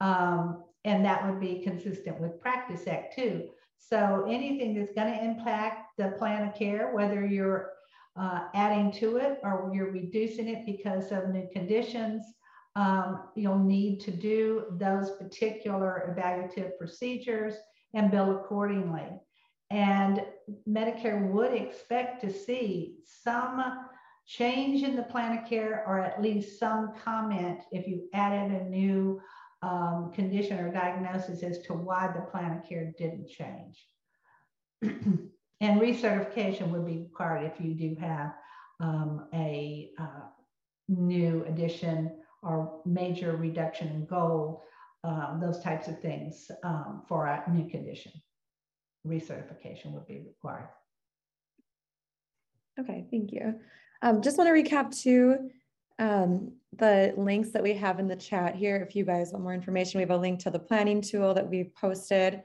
Um, and that would be consistent with Practice Act too. So anything that's going to impact the plan of care, whether you're uh, adding to it or you're reducing it because of new conditions, um, you'll need to do those particular evaluative procedures and bill accordingly. And Medicare would expect to see some change in the plan of care or at least some comment if you added a new um, condition or diagnosis as to why the plan of care didn't change. and recertification would be required if you do have um, a uh, new addition or major reduction in goal, um, those types of things um, for a new condition. Recertification would be required. Okay, thank you. Um, just want to recap too, um, the links that we have in the chat here. If you guys want more information, we have a link to the planning tool that we've posted.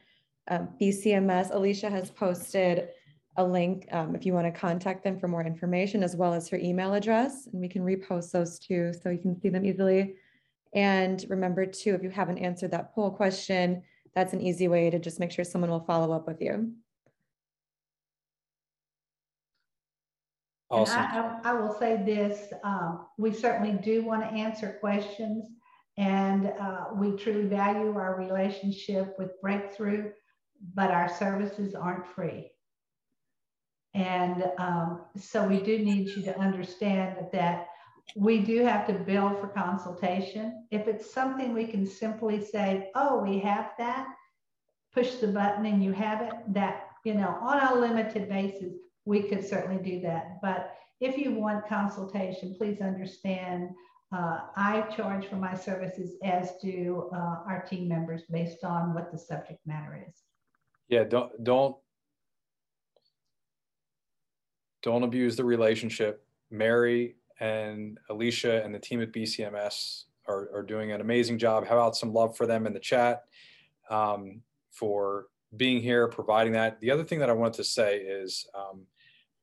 Um, BCMS, Alicia has posted a link um, if you want to contact them for more information, as well as her email address. And we can repost those too, so you can see them easily. And remember too, if you haven't answered that poll question, that's an easy way to just make sure someone will follow up with you. Awesome. I, I, will say this, um, we certainly do want to answer questions and uh, we truly value our relationship with Breakthrough, but our services aren't free. And um, so we do need you to understand that we do have to bill for consultation. If it's something we can simply say, oh, we have that, push the button and you have it, that, you know, on a limited basis, we could certainly do that. But if you want consultation, please understand uh, I charge for my services as do uh, our team members based on what the subject matter is. Yeah, don't don't don't abuse the relationship. Mary and Alicia and the team at BCMS are, are doing an amazing job. How about some love for them in the chat um, for being here, providing that. The other thing that I wanted to say is um,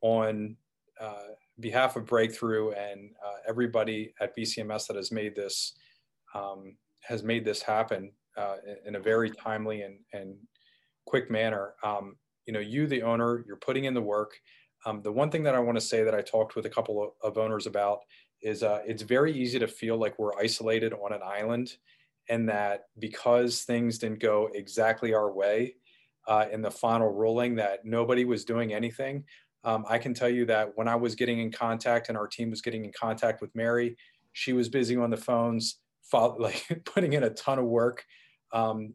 on uh, behalf of Breakthrough and uh, everybody at BCMS that has made this um, has made this happen uh, in a very timely and, and quick manner. Um, you know, you, the owner, you're putting in the work. Um, the one thing that I want to say that I talked with a couple of, of owners about is uh, it's very easy to feel like we're isolated on an island and that because things didn't go exactly our way uh, in the final ruling that nobody was doing anything um, I can tell you that when I was getting in contact and our team was getting in contact with Mary, she was busy on the phones, like putting in a ton of work um,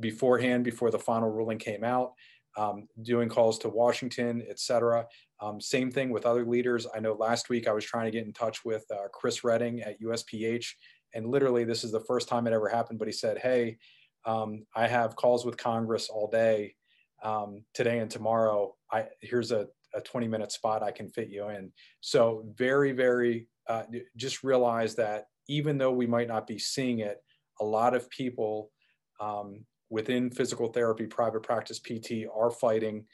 beforehand, before the final ruling came out, um, doing calls to Washington, et cetera. Um, same thing with other leaders. I know last week I was trying to get in touch with uh, Chris Reading at USPH, and literally this is the first time it ever happened. But he said, "Hey, um, I have calls with Congress all day um, today and tomorrow. I here's a a 20 minute spot I can fit you in. So very, very, uh, just realize that even though we might not be seeing it, a lot of people um, within physical therapy, private practice PT are fighting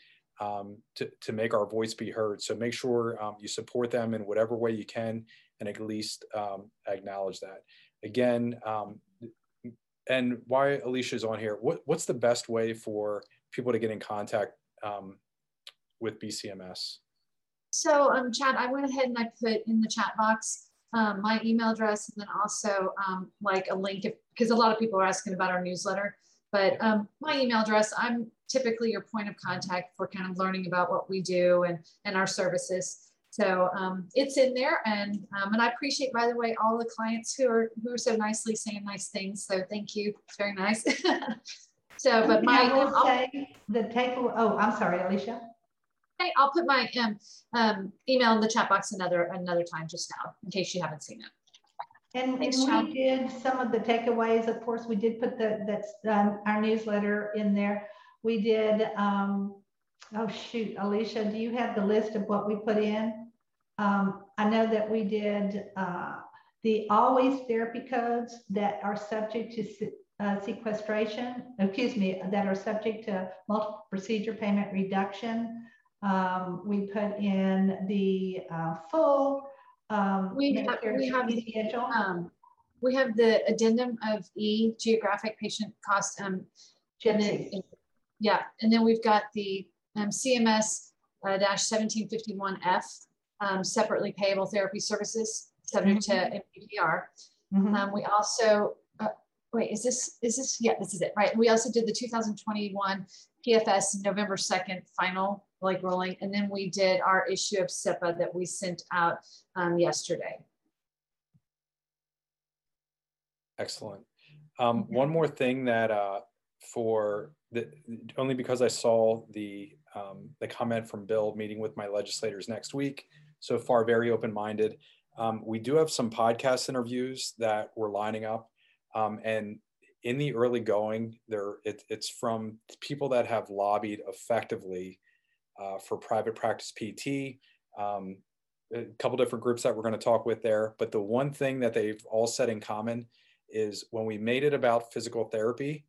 um, to, to make our voice be heard. So make sure um, you support them in whatever way you can and at least um, acknowledge that. Again, um, and why Alicia's on here, what, what's the best way for people to get in contact um, with BCMS? So, um, Chad, I went ahead and I put in the chat box um, my email address and then also um, like a link because a lot of people are asking about our newsletter. But um, my email address, I'm typically your point of contact for kind of learning about what we do and, and our services. So um, it's in there, and um, and I appreciate, by the way, all the clients who are who are so nicely saying nice things. So thank you, it's very nice. so, but my I will say the take. Oh, I'm sorry, Alicia. Okay, I'll put my um, um, email in the chat box another another time just now, in case you haven't seen it. And, Thanks, and we did some of the takeaways. Of course, we did put the that's um, our newsletter in there. We did. Um, oh shoot, Alicia, do you have the list of what we put in? Um, I know that we did uh, the always therapy codes that are subject to uh, sequestration, excuse me, that are subject to multiple procedure payment reduction. Um, we put in the uh, full um, we have, we have. Um, we have the addendum of E geographic patient cost. Um, and then, yeah, and then we've got the um, CMS uh, dash 1751F um, separately payable therapy services subject mm -hmm. to MPPR. Mm -hmm. um, we also, uh, wait, is this, is this, yeah, this is it, right? We also did the 2021 PFS November 2nd final like rolling. And then we did our issue of SIPA that we sent out um, yesterday. Excellent. Um, one more thing that uh, for the, only because I saw the um, the comment from Bill meeting with my legislators next week, so far very open-minded. Um, we do have some podcast interviews that we're lining up. Um, and in the early going, there it, it's from people that have lobbied effectively uh, for private practice PT. Um, a couple different groups that we're going to talk with there. But the one thing that they've all said in common is when we made it about physical therapy,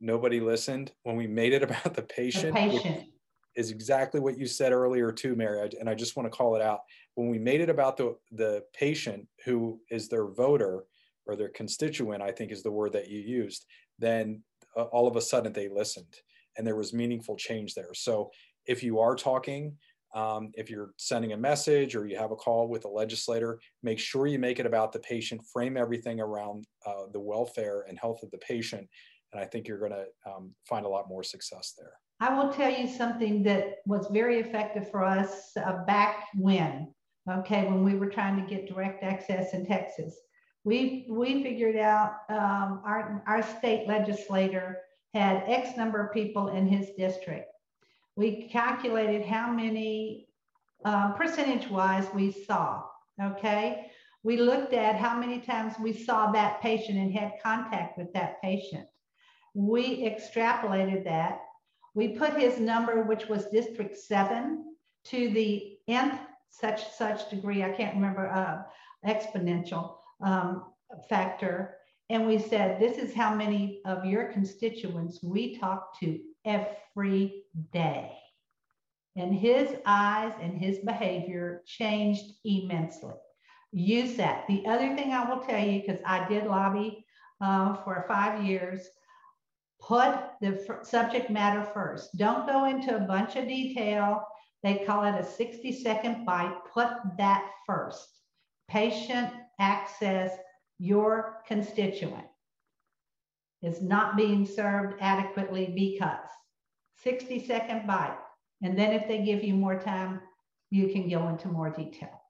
nobody listened. When we made it about the patient, the patient. is exactly what you said earlier too, Mary. And I just want to call it out when we made it about the, the patient who is their voter or their constituent, I think is the word that you used, then uh, all of a sudden they listened and there was meaningful change there. So if you are talking, um, if you're sending a message or you have a call with a legislator, make sure you make it about the patient, frame everything around uh, the welfare and health of the patient. And I think you're going to um, find a lot more success there. I will tell you something that was very effective for us uh, back when okay, when we were trying to get direct access in Texas. We, we figured out um, our, our state legislator had X number of people in his district. We calculated how many um, percentage wise we saw, okay? We looked at how many times we saw that patient and had contact with that patient. We extrapolated that. We put his number, which was District 7, to the nth such such degree, I can't remember, uh, exponential um, factor. And we said, this is how many of your constituents we talk to every day. And his eyes and his behavior changed immensely. Use that. The other thing I will tell you, because I did lobby uh, for five years, put the subject matter first. Don't go into a bunch of detail they call it a 60 second bite. Put that first. Patient access, your constituent is not being served adequately because 60 second bite. And then if they give you more time, you can go into more detail.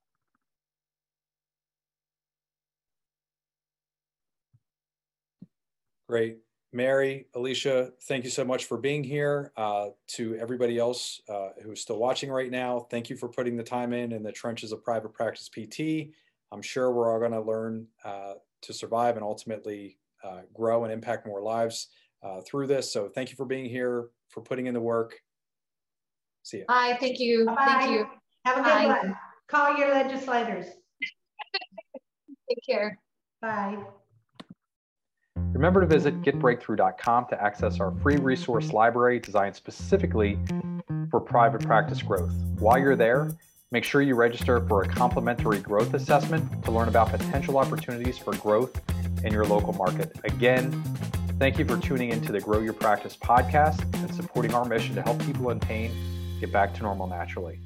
Great. Mary, Alicia, thank you so much for being here. Uh, to everybody else uh, who's still watching right now, thank you for putting the time in in the trenches of private practice PT. I'm sure we're all going to learn uh, to survive and ultimately uh, grow and impact more lives uh, through this. So thank you for being here, for putting in the work. See you. Bye. Thank you. Bye. Thank you. Have a good Bye. one. Call your legislators. Take care. Bye. Remember to visit getbreakthrough.com to access our free resource library designed specifically for private practice growth. While you're there, make sure you register for a complimentary growth assessment to learn about potential opportunities for growth in your local market. Again, thank you for tuning into the Grow Your Practice podcast and supporting our mission to help people in pain get back to normal naturally.